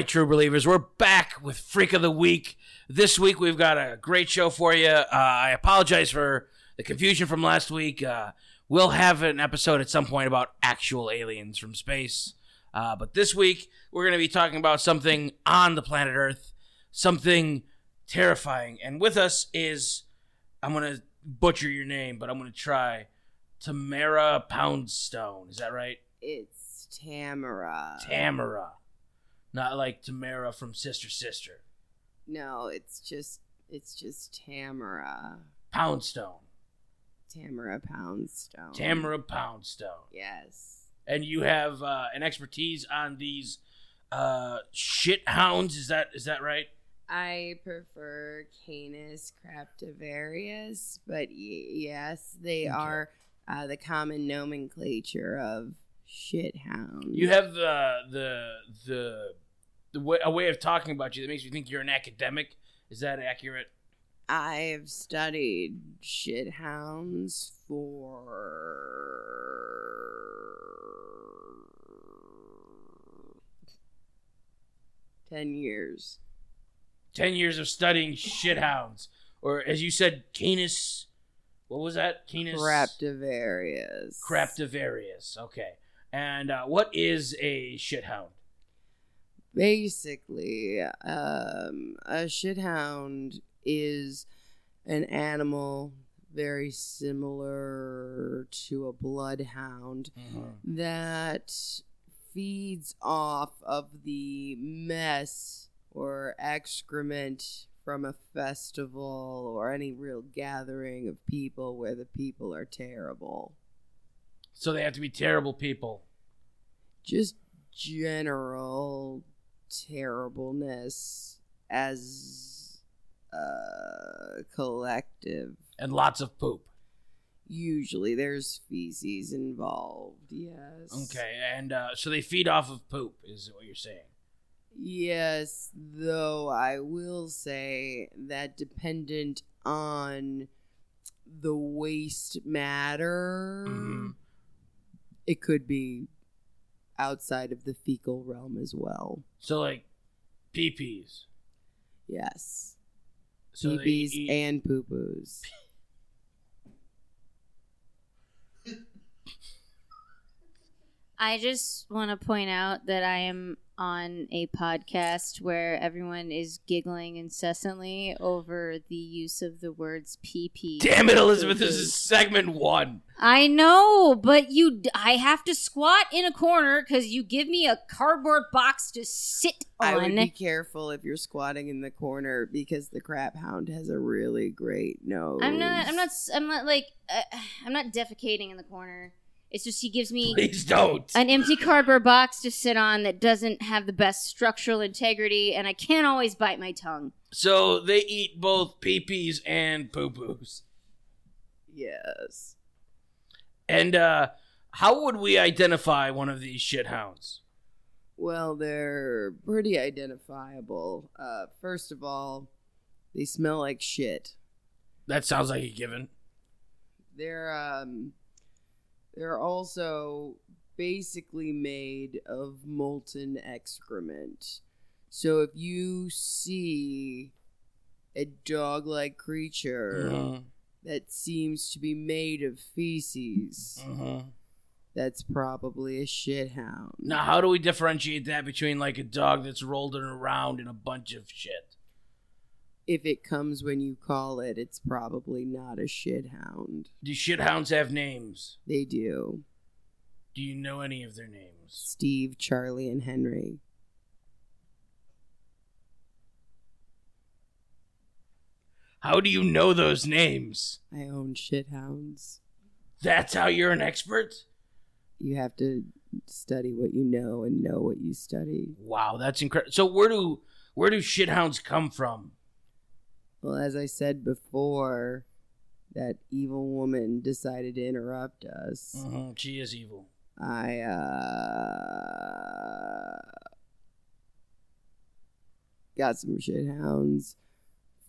Right, true believers, we're back with Freak of the Week. This week we've got a great show for you. Uh, I apologize for the confusion from last week. Uh, we'll have an episode at some point about actual aliens from space. Uh, but this week we're going to be talking about something on the planet Earth, something terrifying. And with us is, I'm going to butcher your name, but I'm going to try Tamara Poundstone. Is that right? It's Tamara. Tamara. Not like Tamara from Sister Sister. no, it's just it's just Tamara. Poundstone. Tamara Poundstone. Tamara Poundstone. Yes. And you have uh, an expertise on these uh, shit hounds. Is that is that right? I prefer Canis craptivarius, but y- yes, they Okay. are uh, the common nomenclature of shit hound. You have the the the the way, a way of talking about you that makes me think you're an academic. Is that accurate? I've studied shit hounds for 10 years. Ten years of studying shit hounds, or as you said, Canis. What was that? Canis Craptivarius. Craptivarius. Okay. And uh, what is a shithound? Basically, um, a shithound is an animal very similar to a bloodhound that feeds off of the mess or excrement from a festival or any real gathering of people where the people are terrible. So they have to be terrible people. Just general terribleness as a collective. and lots of poop. Usually there's feces involved, yes. Okay, and uh, so they feed off of poop, is what you're saying. Yes, though I will say that dependent on the waste matter, Mhm. It could be outside of the fecal realm as well. So like pee-pees. Yes. So they Peepees eat- and poo poos. I just want to point out that I am on a podcast where everyone is giggling incessantly over the use of the words PP. Damn it, Elizabeth! This is segment one. I know, but you, I have to squat in a corner because you give me a cardboard box to sit I would on. be careful if you're squatting in the corner because the crap hound has a really great nose. I'm not. I'm not. I'm not like. Uh, I'm not defecating in the corner. It's just he gives me Please don't. an empty cardboard box to sit on that doesn't have the best structural integrity, and I can't always bite my tongue. So they eat both pee-pees and poo-poos. Yes. And uh, how would we identify one of these shithounds? Well, they're pretty identifiable. Uh, first of all, they smell like shit. That sounds like a given. They're um, they're also basically made of molten excrement. So if you see a dog-like creature Mhm, that seems to be made of feces, mhm. that's probably a shithound. Now, how do we differentiate that between like a dog that's rolled around in a bunch of shit? If it comes when you call it, it's probably not a shithound. Do shithounds have names? They do. Do you know any of their names? Steve, Charlie, and Henry. How do you know those names? I own shithounds. That's how you're an expert? You have to study what you know and know what you study. Wow, that's incredible. So where do where do shithounds come from? Well, as I said before, that evil woman decided to interrupt us. Mhm, She is evil. I uh got some shithounds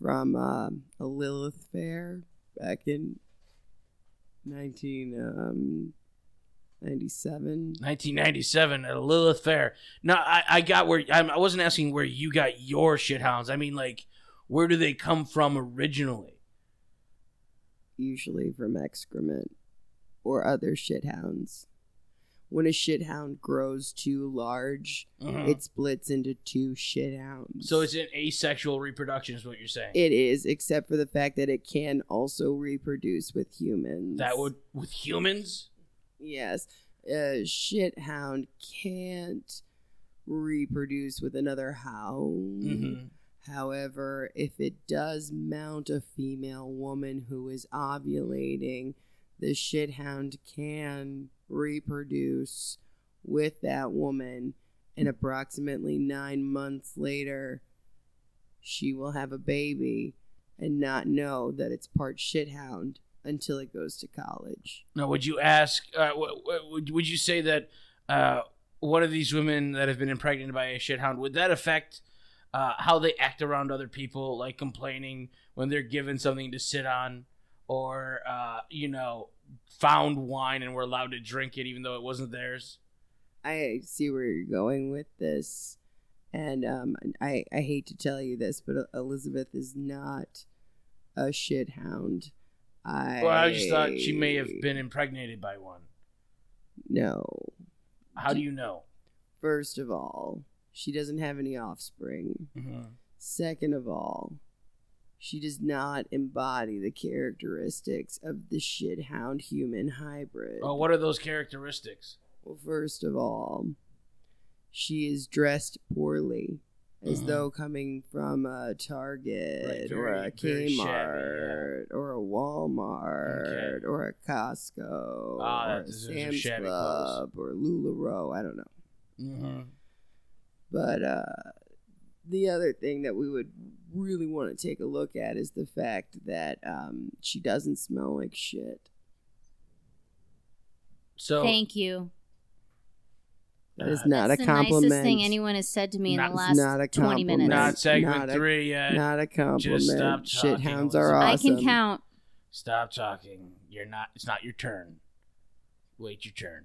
from uh, a Lilith fair back in nineteen um 97. 1997 at a Lilith Fair. Now, I, I got where I'm, I wasn't asking where you got your shithounds. I mean, like, where do they come from originally? Usually from excrement or other shithounds. When a shithound grows too large, Mhm. it splits into two shithounds. so it's an asexual reproduction, is what you're saying. It is, except for the fact that it can also reproduce with humans. that would with humans. Yes. A shithound can't reproduce with another hound. Mhm. However, if it does mount a female woman who is ovulating, the shithound can reproduce with that woman, and approximately nine months later, she will have a baby and not know that it's part shithound until it goes to college. Now, would you ask? Uh, w- w- would you say that uh, one of these women that have been impregnated by a shithound would that affect uh, how they act around other people, like complaining when they're given something to sit on, or uh, you know, found wine and were allowed to drink it even though it wasn't theirs? I see where you're going with this, and um, I I hate to tell you this, but Elizabeth is not a shithound. I Well, I just thought she may have been impregnated by one. No, How do you know? first of all, she doesn't have any offspring. Mhm. Second of all, she does not embody the characteristics of the shithound human hybrid. Oh, what are those characteristics? Well, first of all, she is dressed poorly, as Mhm. though coming from a Target Right, or a very Kmart or a Walmart Okay. or a Costco Ah, or a Sam's Club or LuLaRoe. I don't know. Mm-hmm. But uh, the other thing that we would really want to take a look at is the fact that um, she doesn't smell like shit. So Thank you. That is not That's a the compliment. nicest thing anyone has said to me Not- in the last not a 20 minutes. not segment Not a- three yet. Not a compliment. Just stop talking, Shithounds are Elizabeth. I awesome. can count. Stop talking. You're not. It's not your turn. Wait your turn.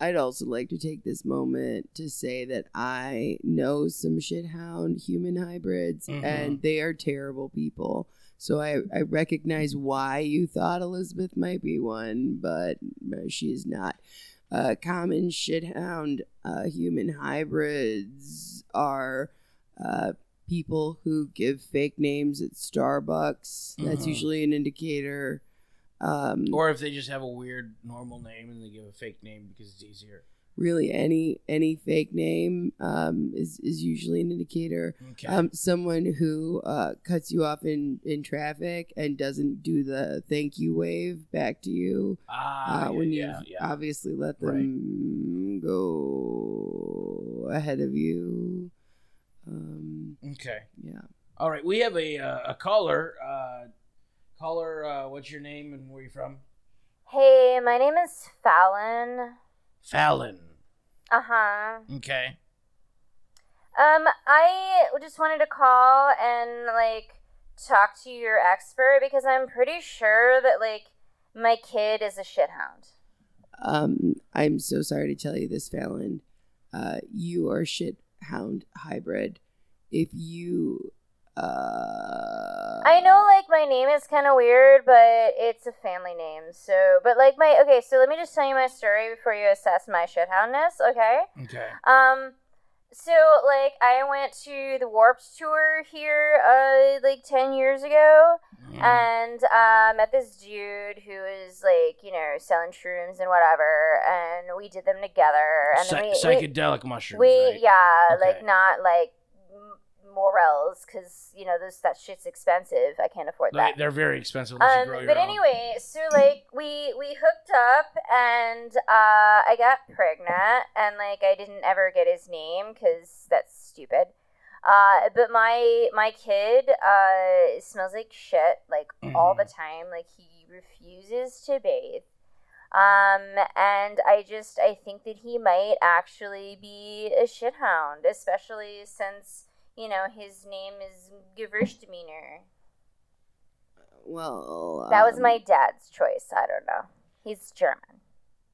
I'd also like to take this moment to say that I know some shithound human hybrids, Mhm. and they are terrible people. So I, I recognize why you thought Elizabeth might be one, but uh, she is not. Uh, common shithound uh, human hybrids are uh, people who give fake names at Starbucks. That's Mhm. usually an indicator. Um, Or if they just have a weird normal name and they give a fake name because it's easier. really any any fake name um, is is usually an indicator. Okay. Um, someone who uh, cuts you off in in traffic and doesn't do the thank you wave back to you ah, uh, when you yeah, yeah. obviously let them go ahead of you. Um, okay. yeah, All right. We have a uh, a caller. Uh, caller. Uh, what's your name and where are you from? Hey, my name is Fallon. Fallon. Uh huh. Okay. Um, I just wanted to call and like talk to your expert because I'm pretty sure that like my kid is a shithound. um, I'm so sorry to tell you this, Fallon. Uh, you are shit hound hybrid. If you uh, I know like my name is kind of weird, but it's a family name. So, but like my okay, so let me just tell you my story before you assess my shithoundness, okay? Okay. Um, so like I went to the Warped Tour here, uh, like ten years ago, Mhm. and uh, met this dude who was like, you know, selling shrooms and whatever, and we did them together, and Psy- we, we psychedelic mushrooms. we right? yeah, Okay. like not like morels, because you know those that shit's expensive. I can't afford that. They're very expensive. Um, but own. anyway, so like we we hooked up and uh, I got pregnant and like I didn't ever get his name because that's stupid. Uh, but my my kid uh smells like shit like all the time. Like he refuses to bathe. Um, and I just I think that he might actually be a shithound, especially since you know his name is Gewürztraminer. well, That was um, my dad's choice. I don't know. He's German.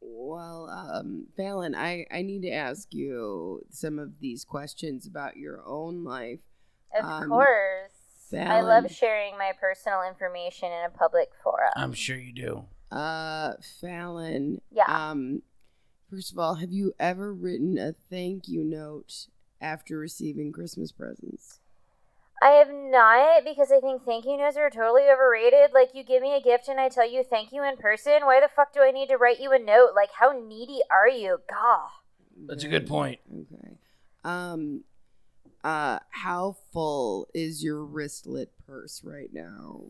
Well, um, Fallon, I, I need to ask you some of these questions about your own life. Of Um, course. I love sharing my personal information in a public forum. I'm sure you do. Uh, Fallon. Yeah. Um, first of all, have you ever written a thank you note after receiving Christmas presents? I have not because I think thank you notes are totally overrated. Like you give me a gift and I tell you thank you in person. Why the fuck do I need to write you a note? Like how needy are you? Gah. That's a good point. Okay. Um, uh, how full is your wristlet purse right now?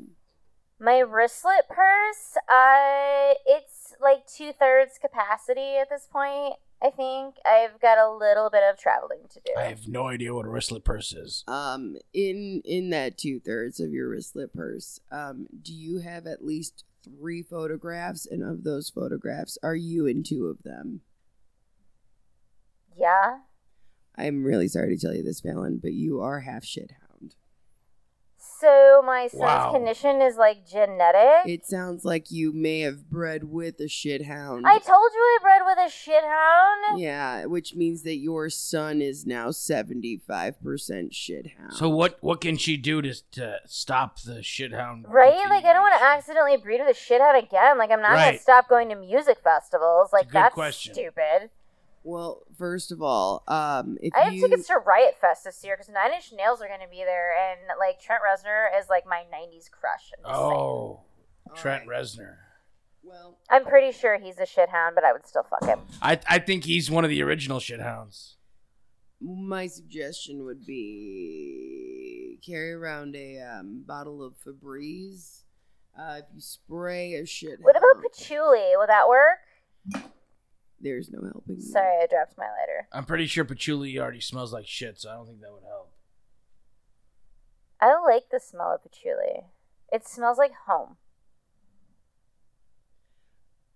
My wristlet purse, uh, it's like two thirds capacity at this point. I think I've got a little bit of traveling to do. I have no idea what a wristlet purse is. Um, in in that two thirds of your wristlet purse, um, do you have at least three photographs? And of those photographs, are you in two of them? yeah. I'm really sorry to tell you this, Fallon, but you are half shithound. So my son's Wow. condition is like genetic. It sounds like you may have bred with a shithound. I told you I bred with a shithound. yeah, which means that your son is now 75% shithound. So what what can she do to to stop the shithound? Right? Like, I don't want to accidentally breed with a shithound again. Like, I'm not gonna stop going to music festivals. Like, that's question. stupid. Well, first of all, um, if I have you tickets to Riot Fest this year because Nine Inch Nails are going to be there. And, like, Trent Reznor is, like, my 90s crush. I'm, just saying. Oh, Trent Reznor. well, I'm pretty sure he's a shithound, but I would still fuck him. I I think he's one of the original shithounds. my suggestion would be carry around a um, bottle of Febreze. Uh, if you spray a shit, What about patchouli? Will that work? There's no helping. that. Sorry, I dropped my lighter. I'm pretty sure patchouli already smells like shit, so I don't think that would help. I like the smell of patchouli. It smells like home.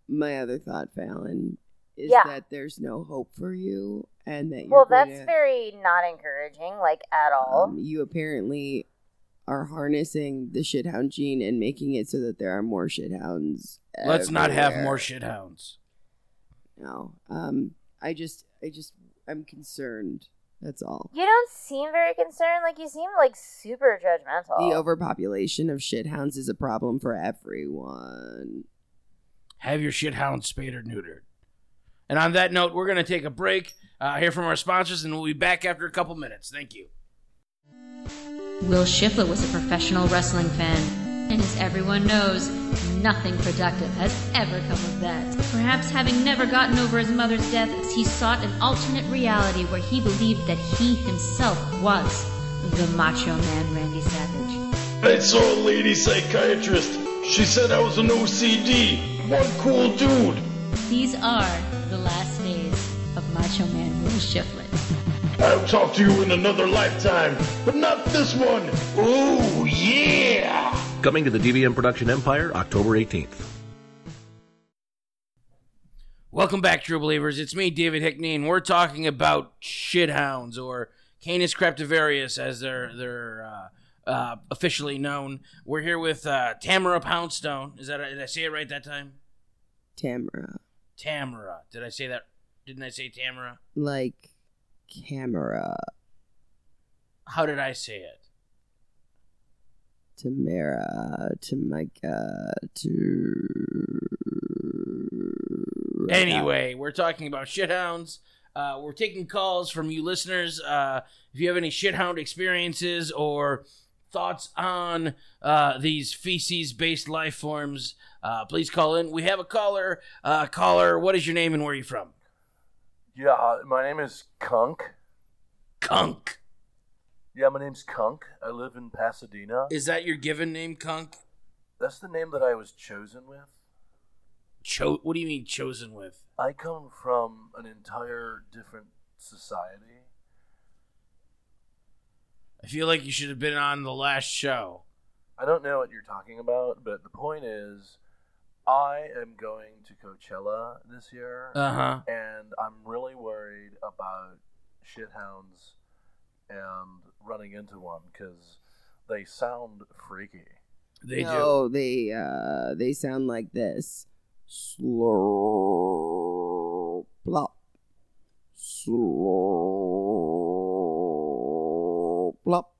My other thought, Fallon, is Yeah. that there's no hope for you, and that you're Well, going that's to- very not encouraging, like, at all. um, you apparently are harnessing the shithound gene and making it so that there are more shithounds. Let's not have everywhere. more shithounds. No, um, I just, I just, I'm concerned. That's all. You don't seem very concerned. Like you seem like super judgmental. The overpopulation of shithounds is a problem for everyone. Have your shithound spayed or neutered. And on that note, we're going to take a break, uh, hear from our sponsors, and we'll be back after a couple minutes. Thank you. Will Shiflett was a professional wrestling fan, and as everyone knows, nothing productive has ever come of that. Perhaps having never gotten over his mother's death, as he sought an alternate reality where he believed that he himself was the Macho Man Randy Savage. I saw a lady psychiatrist. She said I was an OCD. One cool dude. These are the last days of Macho Man Will Shiflett. I'll talk to you in another lifetime, but not this one. Ooh, yeah! Coming to the DVM Production Empire October 18th. Welcome back, true believers. It's me, David Hickney, and we're talking about shithounds, or Canis craptivarius, as they're they're uh, uh, officially known. We're here with uh, Tamara Poundstone. Is that did I say it right that time? Tamara, Tamara. Did I say that? Didn't I say Tamara? like camera, How did I say it? Tamara, Tamika, to. Anyway, we're talking about shithounds. Uh, we're taking calls from you listeners. Uh, if you have any shithound experiences or thoughts on uh, these feces-based life forms, uh, please call in. We have a caller. Uh, caller, what is your name and where are you from? Yeah, uh, my name is Kunk. Kunk. Yeah, my name's Kunk. I live in Pasadena. Is that your given name, Kunk? That's the name that I was chosen with. Cho- what do you mean chosen with? I come from an entire different society. I feel like you should have been on the last show. I don't know what you're talking about, but the point is, I am going to Coachella this year, Uh huh. and I'm really worried about shithounds and running into one because they sound freaky. They do. no, they uh they sound like this. Slurp plop. Slurp plop.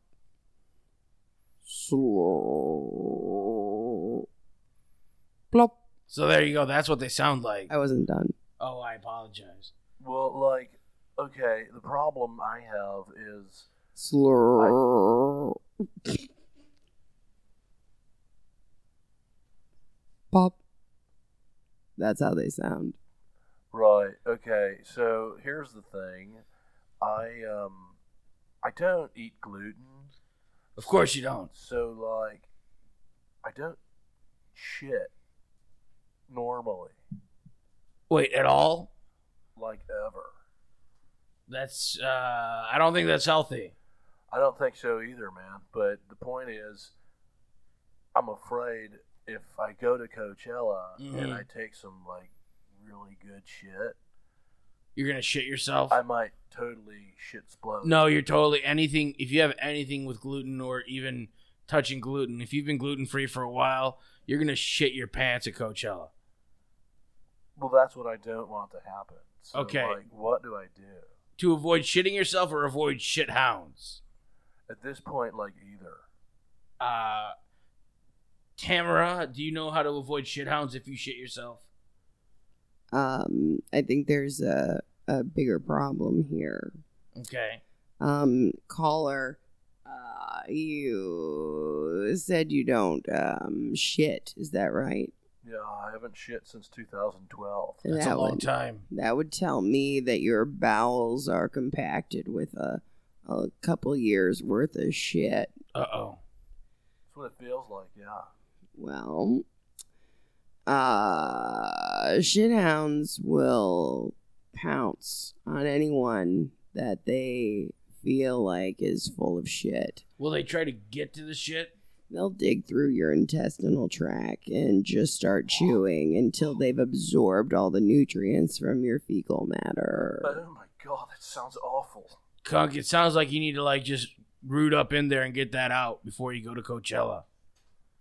Slurp plop. So there you go. That's what they sound like. I wasn't done. Oh, I apologize. Well, like, okay, the problem I have is Slurp. Pop. That's how they sound. right. Okay, so here's the thing, I um, I don't eat gluten, Of course you don't. so like, I don't shit normally, Wait, at all? like ever. That's uh I don't think that's healthy. I don't think so either, man. But the point is, I'm afraid if I go to Coachella Mhm. and I take some like really good shit, You're gonna shit yourself. I might totally shit explode. no, you're totally anything. If you have anything with gluten or even touching gluten, if you've been gluten free for a while, you're gonna shit your pants at Coachella. Well, that's what I don't want to happen. So, Okay. Like, what do I do? To avoid shitting yourself or avoid shit hounds. At this point, like either. Uh, Tamara, do you know how to avoid shit hounds if you shit yourself? Um, I think there's a, a bigger problem here. Okay. Um, caller, uh, you said you don't um shit. Is that right? Yeah, I haven't shit since 2012. That's that a long would, time. That would tell me that your bowels are compacted with a a couple years worth of shit. Uh oh. That's what it feels like. Yeah. Well, uh, shithounds will pounce on anyone that they feel like is full of shit. Will they try to get to the shit? They'll dig through your intestinal tract and just start chewing until they've absorbed all the nutrients from your fecal matter. Oh my god, that sounds awful. Kunk, it sounds like you need to like just root up in there and get that out before you go to Coachella.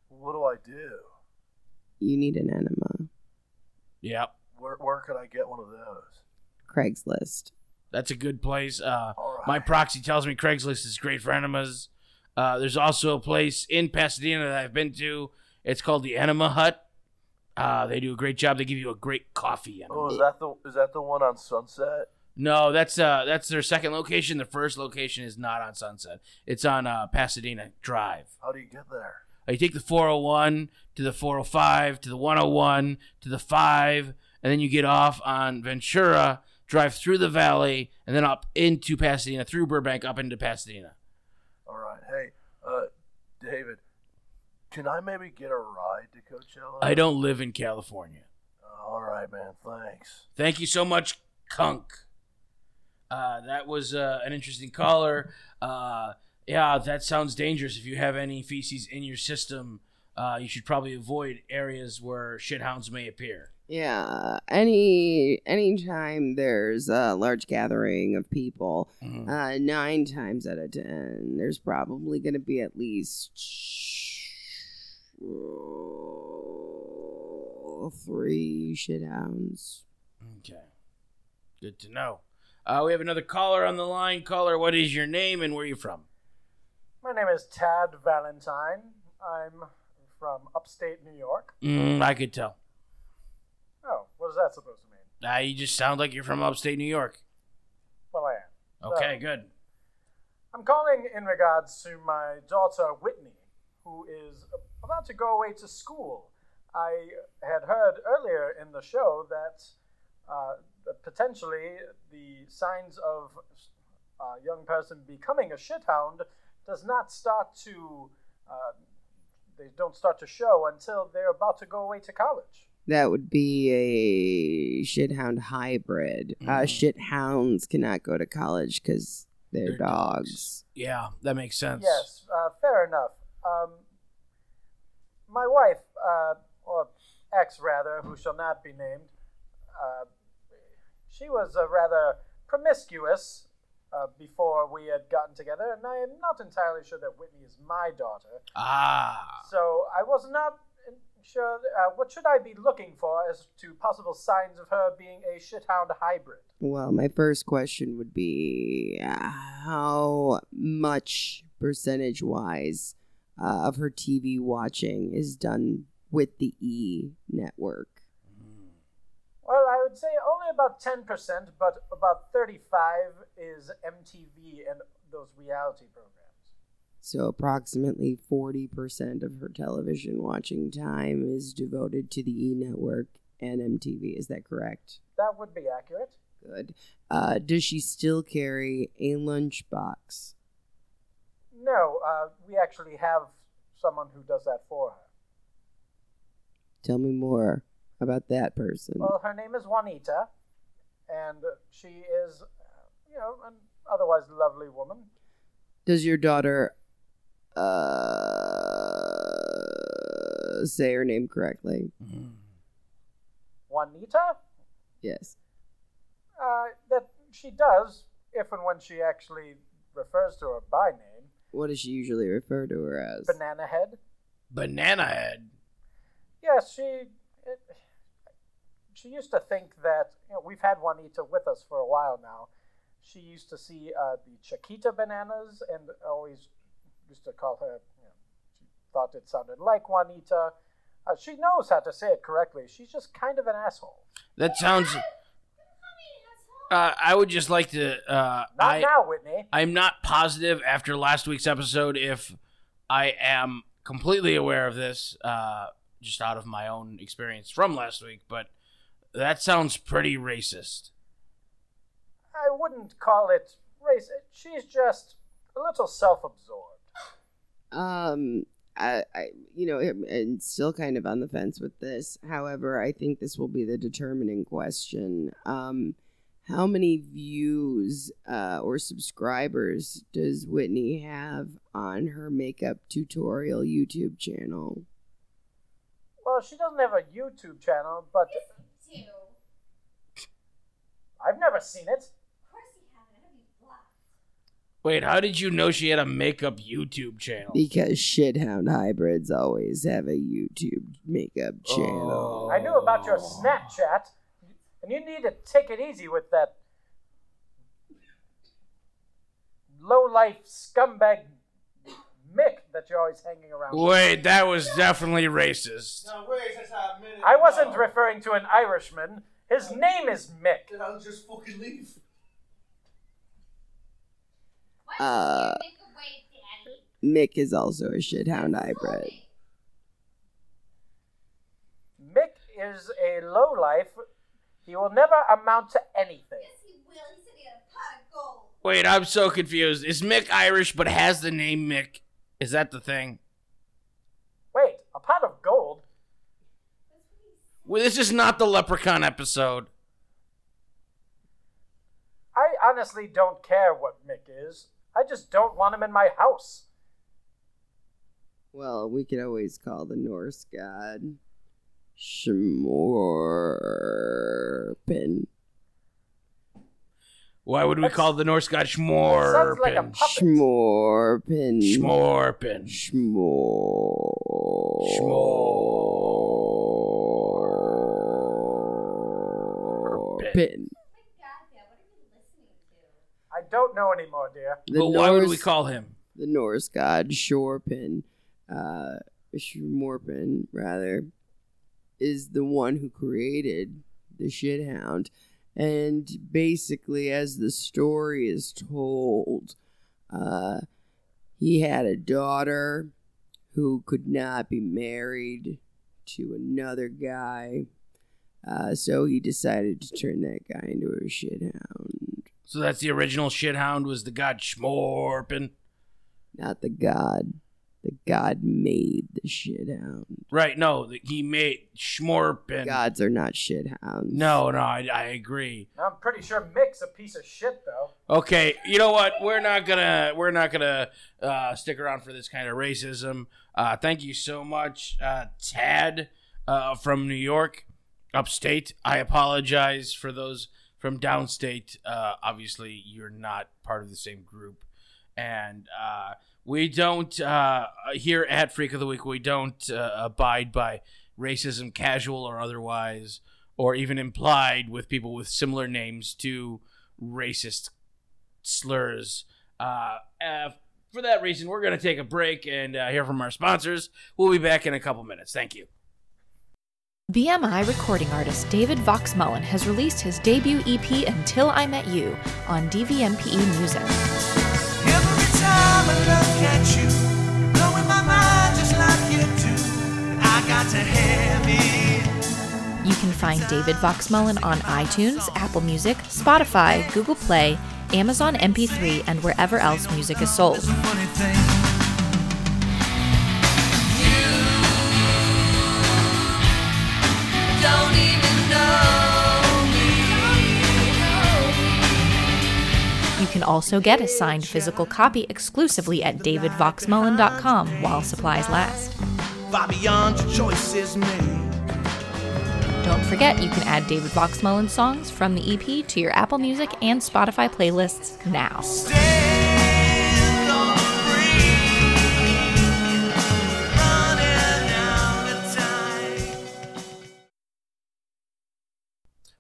What do I do? You need an enema. Yep. Where, where could I get one of those? Craigslist. That's a good place. Uh, All right. my proxy tells me Craigslist is great for enemas. Uh, there's also a place in Pasadena that I've been to. It's called the Enema Hut. Uh, they do a great job. They give you a great coffee. enema. Oh, is that the is that the one on Sunset? No, that's uh, that's their second location. The first location is not on Sunset. It's on uh, Pasadena Drive. How do you get there? You take the 401 to the 405 to the 101 to the 5, and then you get off on Ventura, drive through the valley, and then up into Pasadena, through Burbank, up into Pasadena. All right. Hey, uh, David, can I maybe get a ride to Coachella? I don't live in California. All right, man. Thanks. Thank you so much, Kunk. Uh, that was uh, an interesting caller. Uh, yeah, that sounds dangerous. If you have any feces in your system, uh, you should probably avoid areas where shithounds may appear. Yeah, any anytime there's a large gathering of people, Mhm. uh, nine times out of ten, there's probably going to be at least three shithounds. Okay. Good to know. Uh, we have another caller on the line. Caller, what is your name and where are you from? My name is Tad Valentine. I'm from upstate New York. Mm, I could tell. Is that supposed to mean? Uh, you just sound like you're from upstate New York. Well, I am. Okay, So, good. I'm calling in regards to my daughter Whitney, who is about to go away to school. I had heard earlier in the show that uh, potentially the signs of a young person becoming a shithound does not start to uh, they don't start to show until they're about to go away to college. That would be a shithound hybrid. Uh, shithounds cannot go to college because they're, They're dogs. dogs. Yeah, that makes sense. Yes, uh, fair enough. Um, my wife, uh, or ex rather, who shall not be named, uh, she was a rather promiscuous uh, before we had gotten together, and I am not entirely sure that Whitney is my daughter. Ah. So I was not sure. Uh, what should I be looking for as to possible signs of her being a shithound hybrid? Well, my first question would be uh, how much percentage wise uh, of her TV watching is done with the E network? Well, I would say only about 10%, but about 35 is MTV and those reality programs. So, approximately 40% of her television watching time is devoted to the E network and MTV. Is that correct? That would be accurate. Good. Uh, does she still carry a lunchbox? No, uh, we actually have someone who does that for her. Tell me more about that person. Well, her name is Juanita, and she is, you know, an otherwise lovely woman. Does your daughter uh, say her name correctly? Juanita? Yes. Uh, that she does, if and when she actually refers to her by name. What does she usually refer to her as? Banana Head. Banana Head. Yes, she. It, she used to think that you know we've had Juanita with us for a while now. She used to see uh, the Chiquita bananas and always used to call her. You know, she thought it sounded like Juanita. Uh, she knows how to say it correctly. She's just kind of an asshole. That sounds. Uh, I would just like to. Uh, Not I, now, Whitney. I'm not positive after last week's episode if I am completely aware of this, uh, just out of my own experience from last week, but that sounds pretty racist. I wouldn't call it racist. She's just a little self-absorbed. Um, I, I, you know, I'm- I'm still kind of on the fence with this. However, I think this will be the determining question. Um, how many views uh, or subscribers does Whitney have on her makeup tutorial YouTube channel? Well, she doesn't have a YouTube channel, but I've never seen it. Wait, how did you know she had a makeup YouTube channel? Because shithound hybrids always have a YouTube makeup channel. Oh. I knew about your Snapchat, and you need to take it easy with that low life scumbag Mick that you're always hanging around. with. Wait, that was definitely racist. I wasn't referring to an Irishman. His name is Mick. Then I'll just fucking leave. Uh, Mick is also a shithound hybrid. Mick is a low life. He will never amount to anything. Wait, I'm so confused. Is Mick Irish but has the name Mick? Is that the thing? Wait, a pot of gold? Well, this is not the Leprechaun episode. I honestly don't care what Mick is. I just don't want him in my house. Well, we could always call the Norse god Schmorpin. Why would we That's- call the Norse god Sounds like a Schmorpin? puppet. Schmorpin. Schmorpin. Schmor. Schmorpin. I don't know anymore, dear. The But why would we call him? the Norse god Shorpin, uh, Shmorpin, rather, is the one who created the shithound. And basically, as the story is told, uh, he had a daughter who could not be married to another guy. Uh, so he decided to turn that guy into a shithound. So that's the original shithound was the god Schmorpin. Not the god. The god made the shithound. Right, no, the- he made Schmorpin. Gods are not shithounds. No, no, I, I agree. I'm pretty sure Mick's a piece of shit, though. Okay, you know what? We're not gonna we're not gonna uh, stick around for this kind of racism. Uh, thank you so much, uh, Tad uh, from New York, upstate. I apologize for those from downstate, uh, obviously you're not part of the same group, and uh, we don't uh, here at Freak of the Week we don't uh, abide by racism, casual or otherwise, or even implied with people with similar names to racist slurs. Uh, uh, for that reason, we're going to take a break and hear from our sponsors. We'll be back in a couple minutes. Thank you. BMI recording artist David Voxmullen has released his debut EP Until I Met You on DVMPE Music. Every time I look at you, blowing my mind just like you do. I got to have. You can find David Voxmullen on iTunes, Apple Music, Spotify, Google Play, Amazon MP3, and wherever else music is sold. You can also get a signed physical copy exclusively at davidvoxmullen.com while supplies last. Far beyond your choices made. Don't forget, you can add David Voxmullen songs from the EP to your Apple Music and Spotify playlists now.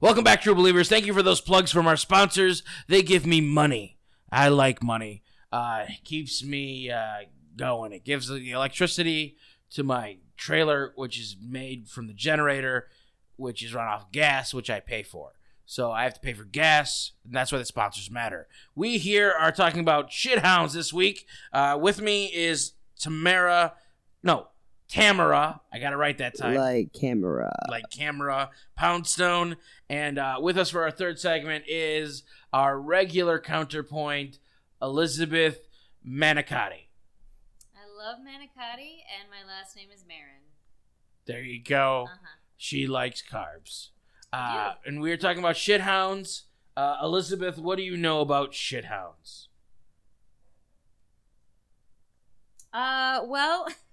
Welcome back, true believers. Thank you for those plugs from our sponsors. They give me money. I like money. Uh, it keeps me uh, going. It gives the electricity to my trailer, which is made from the generator, which is run off gas, which I pay for. So I have to pay for gas, and that's why the sponsors matter. We here are talking about shithounds this week. Uh, with me is Tamara, no, Tamara. I got it right that time Like camera. like camera poundstone and uh, with us for our third segment is our regular counterpoint elizabeth manicotti I love manicotti, and my last name is Marin. there you go Uh-huh. she likes carbs uh, and we were talking about shithounds uh, elizabeth what do you know about shithounds Uh, well,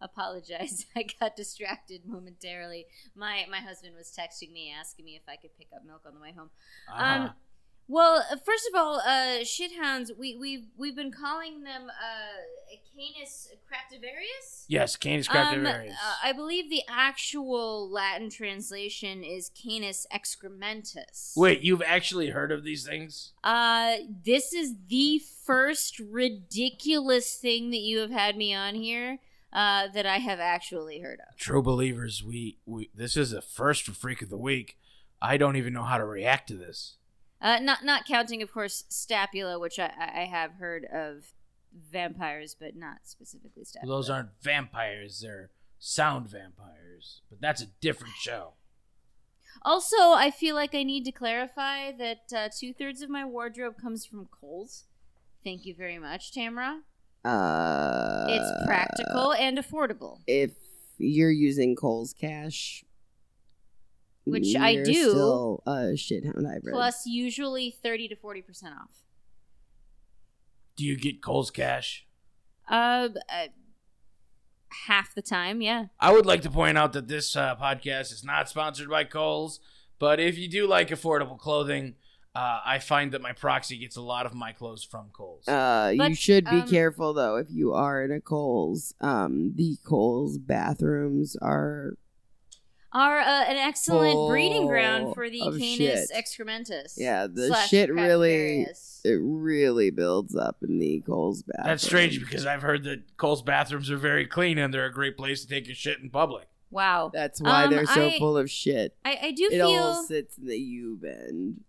apologize. I got distracted momentarily. My my husband was texting me asking me if I could pick up milk on the way home. Uh-huh. Um, well, uh, first of all, uh, shithounds. We we've we've been calling them uh, Canis craptivarius. yes canis Um, craptivarius uh, I believe the actual Latin translation is Canis excrementus. wait you've actually heard of these things Uh, this is the first ridiculous thing that you have had me on here uh, that I have actually heard of. true believers we, we this is a first for freak of the week i don't even know how to react to this Uh, not not counting, of course, Stapula, which I, I I have heard of vampires, but not specifically Stapula. Those aren't vampires, they're sound vampires. But that's a different show. Also, I feel like I need to clarify that uh, two thirds of my wardrobe comes from Kohl's. Thank you very much, Tamara. Uh, It's practical and affordable. If you're using Kohl's Cash, Which I you're do. Still a shithound hybrid. Plus, usually 30 to 40% off. Do you get Kohl's cash? Uh, uh, half the time, yeah. I would like to point out that this uh, podcast is not sponsored by Kohl's, but if you do like affordable clothing, uh, I find that my proxy gets a lot of my clothes from Kohl's. Uh, you should be um, careful though if you are in a Kohl's. Um, the Kohl's bathrooms are Are uh, an excellent breeding ground for the Canis shit. excrementus. yeah, the shit really it really builds up in the Kohl's bathroom. That's strange because I've heard that Kohl's bathrooms are very clean and they're a great place to take your shit in public. Wow. That's why Um, they're so I- full of shit. I, I do It feel all sits in the U bend.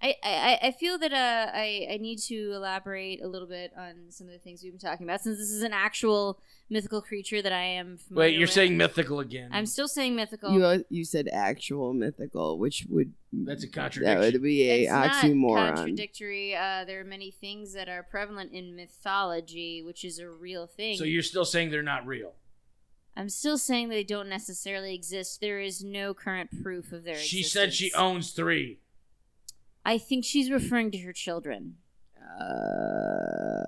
I, I, I feel that uh, I, I need to elaborate a little bit on some of the things we've been talking about since this is an actual mythical creature that I am familiar Wait, you're with. saying mythical again. I'm still saying mythical. You uh, you said actual mythical, which would That's a contradiction. that would be a it's not oxymoron. contradictory. Uh, there are many things that are prevalent in mythology, which is a real thing. So you're still saying they're not real. I'm still saying they don't necessarily exist. There is no current proof of their She existence. She said she owns three. I think she's referring to her children. Uh,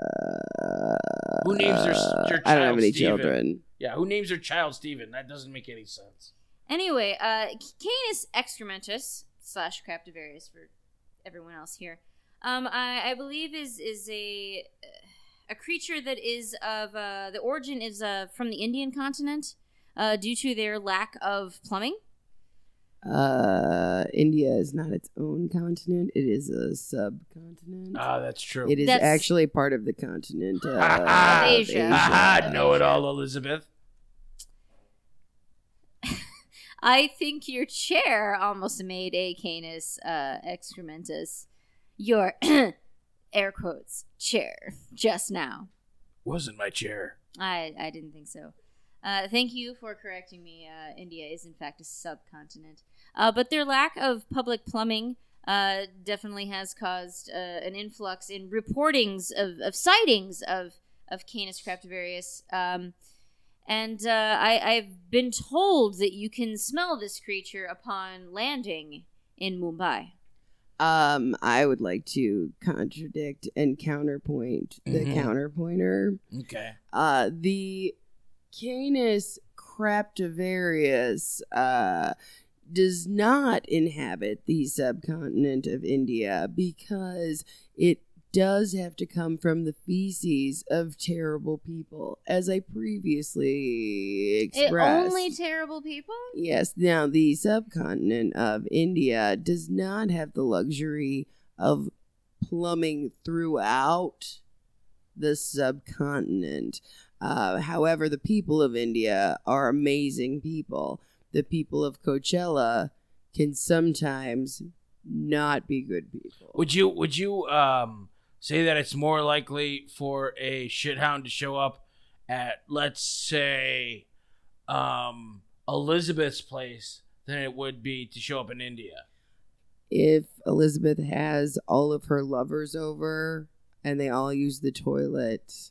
Who names their, their child I don't have any Steven? children. Yeah, who names their child Steven? That doesn't make any sense. Anyway, uh, Canis excrementus, slash Craptivarius for everyone else here. Um, I, I believe is is a a creature that is of uh, the origin is uh, from the Indian continent uh, due to their lack of plumbing. Uh, India is not its own continent; it is a subcontinent. Ah, that's true. It is That's- actually part of the continent uh, of Asia. Aha, know it all, Elizabeth. I think your chair almost made a canis uh, excrementus. Your air quotes chair just now. Wasn't my chair. I I didn't think so. Uh, thank you for correcting me. Uh, India is in fact a subcontinent, uh, but their lack of public plumbing uh, definitely has caused uh, an influx in reportings of, of sightings of of Canis craptivarius. Um, and uh, I, I've been told that you can smell this creature upon landing in Mumbai. Um, I would like to contradict and counterpoint the Mhm. counterpointer. Okay. Uh, the Canis craptivarius uh, does not inhabit the subcontinent of India because it does have to come from the feces of terrible people, as I previously expressed. It only terrible people? Yes. Now, the subcontinent of India does not have the luxury of plumbing throughout the subcontinent. Uh, however, the people of India are amazing people. The people of Coachella can sometimes not be good people. Would you would you um say that it's more likely for a shithound to show up at let's say um Elizabeth's place than it would be to show up in India? If Elizabeth has all of her lovers over and they all use the toilet,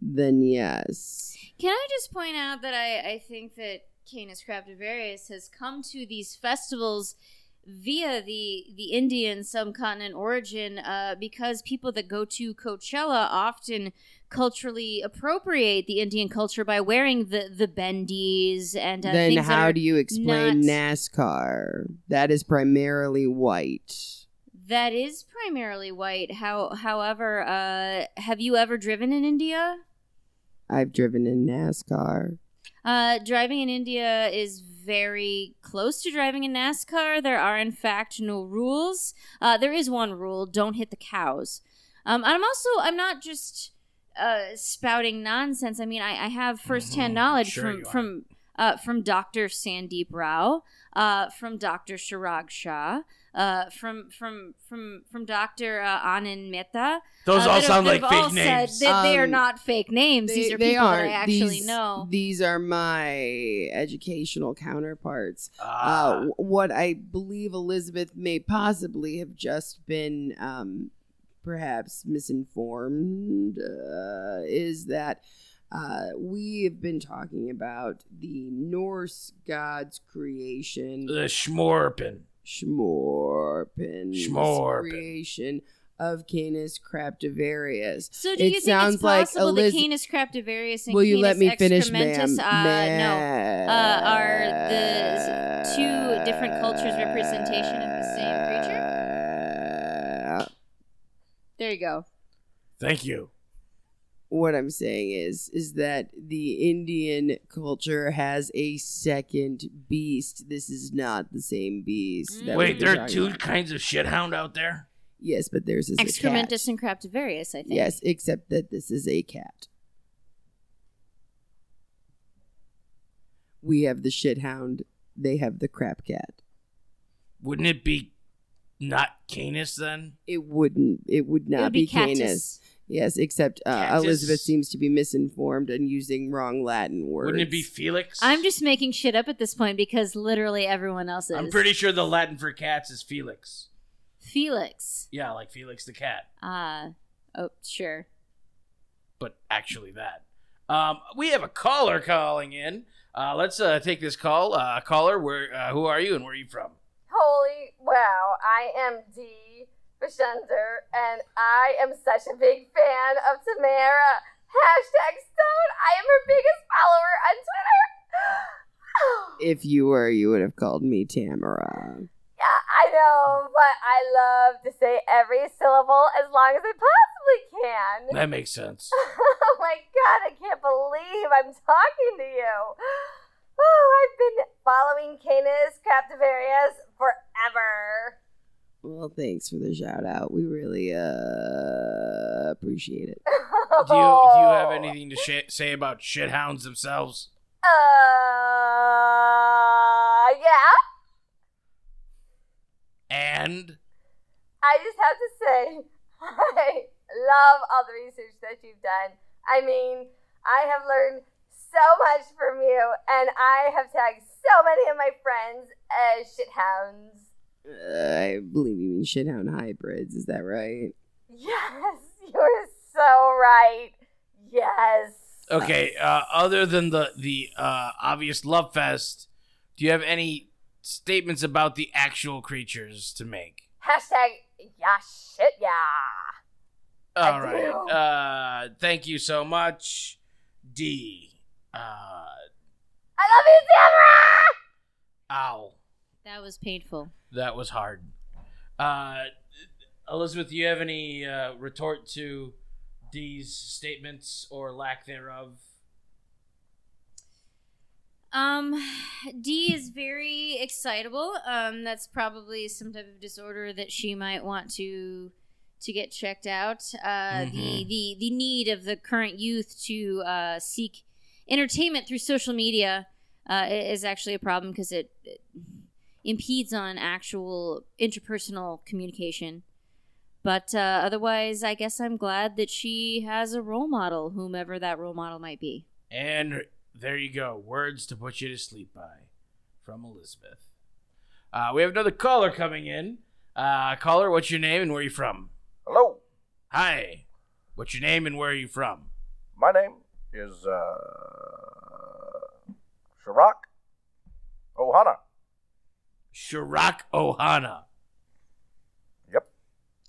then yes. Can I just point out that I, I think that Canis craptivarius has come to these festivals via the the Indian subcontinent origin uh, because people that go to Coachella often culturally appropriate the Indian culture by wearing the the bindis and uh, then how do you explain not- NASCAR? That is primarily white. that is primarily white. How however, uh, have you ever driven in India? I've driven in NASCAR. Uh, driving in India is very close to driving in NASCAR. There are, in fact, no rules. Uh, there is one rule: don't hit the cows. Um, I'm also I'm not just uh, spouting nonsense. I mean, I, I have firsthand knowledge Sure from from uh, from Doctor Sandeep Rao, uh, from Doctor Shirag Shah, uh, from from from from Doctor uh, Anand Mehta. Those uh, all that have- sound like have fake all said names. that they are Um, not fake names. These are they people that I actually these, know. These are my educational counterparts. Ah. Uh, what I believe Elizabeth may possibly have just been um, perhaps misinformed uh, is that uh, we have been talking about the Norse god's creation. the Schmorpin. Schmorpin. Schmorpin. creation of Canis craptivarius. So do It you think sounds it's like possible Eliz- that Canis craptivarius and Will you let Canis me finish, ma'am? excrementus, uh, ma'am. no, uh, are the two different cultures' representation of the same creature? There you go. Thank you. What I'm saying is, is that the Indian culture has a second beast. This is not the same beast. that Wait, there are two about. kinds of shithound out there? Yes, but there's a cat. Excrementus and craptivarius, I think. Yes, except that this is a cat. We have the shithound. They have the crap cat. Wouldn't it be not Canis then? It wouldn't. It would not would be Canis. Catus. Yes, except uh, Cactus? Elizabeth seems to be misinformed and using wrong Latin words. Wouldn't it be Felix? I'm just making shit up at this point because literally everyone else is. I'm pretty sure the Latin for cats is Felix. Felix. Yeah, like Felix the cat, Ah. oh, sure. but actually that. Um, we have a caller calling in. Uh, let's uh, take this call. Uh, caller, where? Uh, who are you and where are you from? Holy wow, I am Dee Vishender, and I am such a big fan of Tamara. Hashtag Stone. I am her biggest follower on Twitter. If you were, you would have called me Tamara. Yeah, I know, but I love to say every syllable as long as I possibly can. That makes sense. oh my god, I can't believe I'm talking to you. Oh, I've been following Canis Craptivarius forever. Well, thanks for the shout out. We really uh appreciate it. Do you do you have anything to sh- say about shithounds themselves? Uh, yeah. And I just have to say, I love all the research that you've done. I mean, I have learned so much from you, and I have tagged so many of my friends as shithounds. Uh, I believe you mean shithound hybrids. Is that right? Yes, you're so right. Yes. okay, uh, other than the the uh, obvious love fest, do you have any statements about the actual creatures to make? Hashtag yeah shit yeah. I All right. do. Uh, thank you so much, D. Uh, I love you, Tamara! ow, That was painful. that was hard. Uh, Elizabeth, do you have any uh, retort to D's statements or lack thereof? Um, D is very excitable. Um, that's probably some type of disorder that she might want to to get checked out. Uh, the Mhm. the the need of the current youth to uh, seek entertainment through social media uh, is actually a problem because it, it impedes on actual interpersonal communication. But uh, otherwise, I guess I'm glad that she has a role model, whomever that role model might be. And there you go. Words to put you to sleep by from Elizabeth. Uh, we have another caller coming in. Uh, caller, what's your name and where are you from? Hello, Hi. What's your name and where are you from? my name is uh, Sharak Ohana. Shirak Ohana. Yep.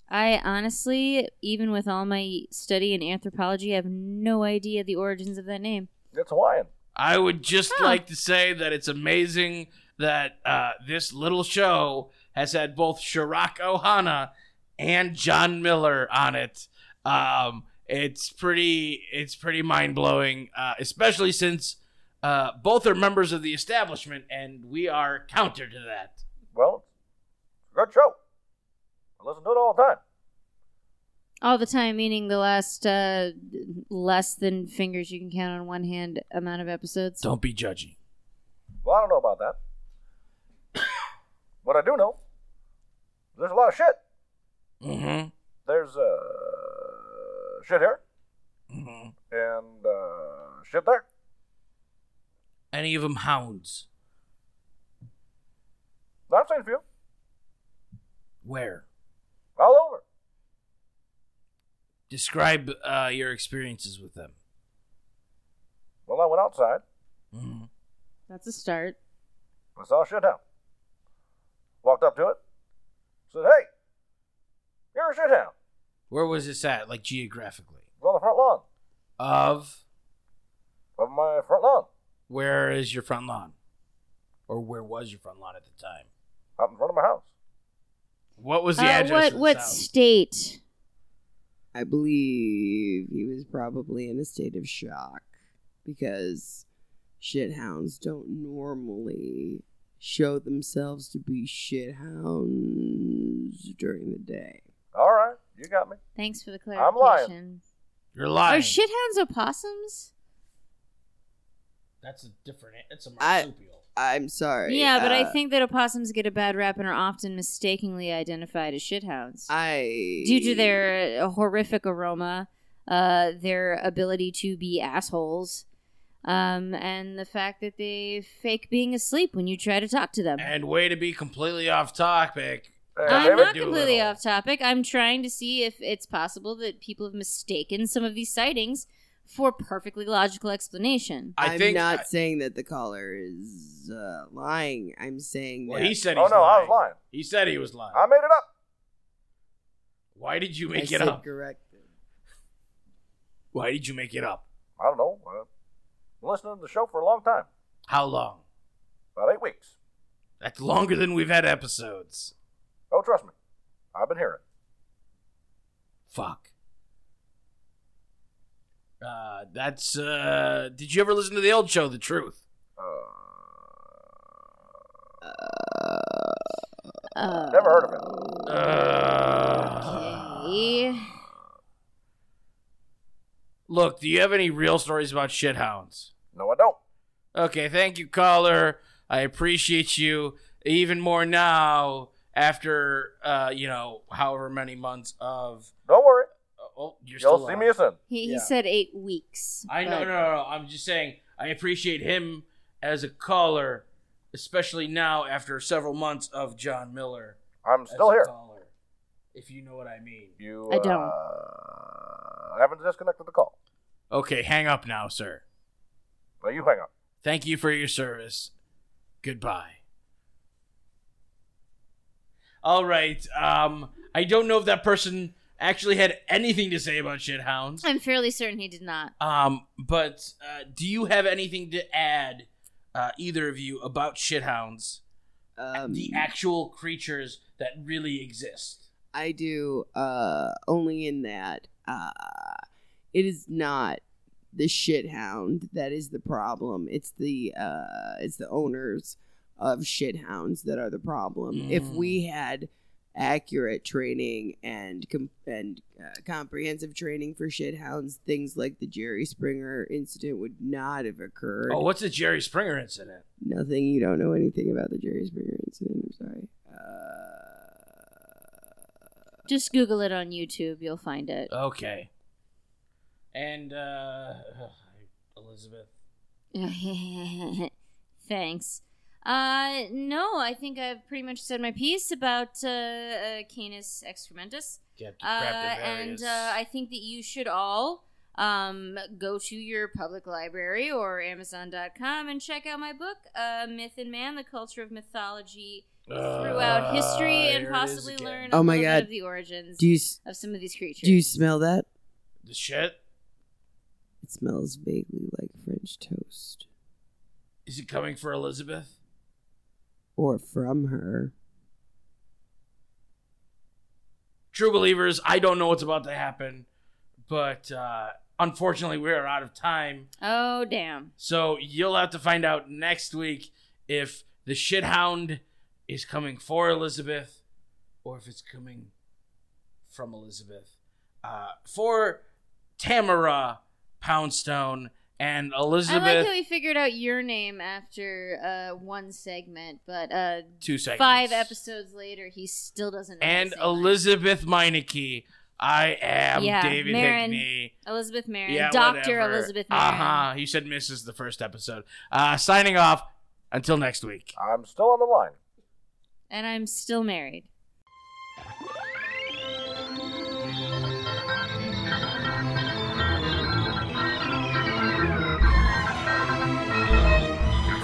I honestly, even with all my study in anthropology, I have no idea the origins of that name. It's Hawaiian. I would just Huh. like to say that it's amazing that uh, this little show has had both Shirak Ohana and John Miller on it. Um, it's pretty, it's pretty mind blowing, uh, especially since uh, both are members of the establishment, and we are counter to that. Well, it's a good show. I listen to it all the time. All the time, meaning the last uh, less than fingers you can count on one hand amount of episodes. Don't be judgy. Well, I don't know about that. what I do know, there's a lot of shit. Mm-hmm. There's uh, shit here Mm-hmm. and uh, shit there. Any of them hounds? I've seen a few. Where? All over. Describe uh, your experiences with them. Well, I went outside. Mm-hmm. That's a start. I saw a shit hound. Walked up to it. Said, hey, you're a shit hound. Where was this at, like geographically? It's on the front lawn Of of my front lawn. Where is your front lawn? Or where was your front lawn at the time? Out in front of my house. What was the Uh, address? what of what sound? state? I believe he was probably in a state of shock because shithounds don't normally show themselves to be shithounds during the day. All right, you got me. Thanks for the clarification. I'm lying. You're lying. Are lying. shithounds opossums? That's a different. It's a I- marsupial. I'm sorry. Yeah, but I uh, think that opossums get a bad rap and are often mistakenly identified as shithounds. I due to their uh, horrific aroma, uh, their ability to be assholes, um, and the fact that they fake being asleep when you try to talk to them. and way to be completely off topic. Hey, I'm not completely off topic. I'm trying to see if it's possible that people have mistaken some of these sightings for a perfectly logical explanation. I I'm think. not saying that the caller is uh, lying. I'm saying well, that he said Oh, he's no, I was lying. He said he was lying. I made it up. Why did you I make it said up? corrected. Why did you make it up? I don't know. Uh, been listening to the show for a long time. How long? About eight weeks. That's longer than we've had episodes. Oh, trust me. I've been hearing. Fuck. Uh, that's uh. Did you ever listen to the old show, The Truth? Uh, Never heard of it. Uh, okay. look, do you have any real stories about shithounds? No, I don't. Okay, thank you, caller. I appreciate you even more now after uh, you know, however many months of. Don't worry. Oh, you're You'll still see on. me soon. He, he Yeah. said eight weeks. I know, but- no, no, no. I'm just saying. I appreciate him as a caller, especially now after several months of John Miller. I'm as still a here. Caller, if you know what I mean. You I don't. Uh, haven't disconnected the call. Okay, hang up now, sir. No, you hang up. Thank you for your service. Goodbye. All right. Um, I don't know if that person actually had anything to say about shithounds. I'm fairly certain he did not. Um, but uh, do you have anything to add, uh, either of you, about shithounds? Um, the actual creatures that really exist. I do, uh, only in that, uh, it is not the shithound that is the problem. It's the, uh, it's the owners of shithounds that are the problem. If Mm. we had accurate training and com- and uh, comprehensive training for shithounds, things like the Jerry Springer incident would not have occurred. Oh, what's the Jerry Springer incident? Nothing. You don't know anything about the Jerry Springer incident. I'm sorry. Just Google it on YouTube. You'll find it. Okay. And uh Elizabeth. Thanks. Uh, no, I think I've pretty much said my piece about uh, uh Canis excrementus. Get Uh, and uh, I think that you should all um, go to your public library or Amazon.com and check out my book, uh, Myth and Man: The Culture of Mythology Throughout History, and possibly learn a Oh my little God. bit of the origins Do you s- of some of these creatures. Do you smell that? the shit? It smells vaguely like French toast. Is it coming for Elizabeth? Or from her. True believers, I don't know what's about to happen, but uh unfortunately we are out of time. oh, damn. So you'll have to find out next week if the shithound is coming for Elizabeth or if it's coming from Elizabeth. Uh, for Tamara Poundstone and Elizabeth. I Elizabeth. like how we figured out your name after uh, one segment, but uh, Two segments. five episodes later, he still doesn't know. and how to say mine. Elizabeth Meineke. I am yeah, David Marin, Hickney. Elizabeth Marin, Yeah, Doctor whatever. Elizabeth Marin. Uh-huh. You said Mrs. the first episode. Uh, signing off. Until next week. I'm still on the line. And I'm still married.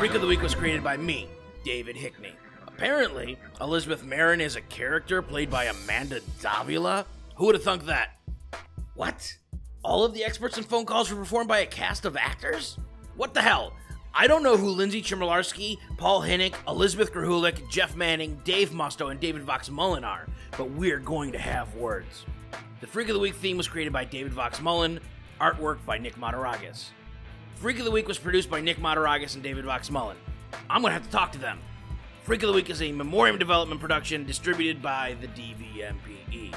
Freak of the Week was created by me, David Hickney. Apparently, Elizabeth Marin is a character played by Amanda Davila. Who would have thunk that? What? All of the experts and phone calls were performed by a cast of actors? What the hell? I don't know who Lindsay Chmielewski, Paul Hinnick, Elizabeth Grahulik, Jeff Manning, Dave Musto, and David Vox Mullen are, but we're going to have words. The Freak of the Week theme was created by David Vox Mullen, artwork by Nick Mataragas. Freak of the Week was produced by Nick Mataragas and David Vox Mullen. I'm gonna have to talk to them. Freak of the Week is a Memoriam Development production distributed by the DVMPE.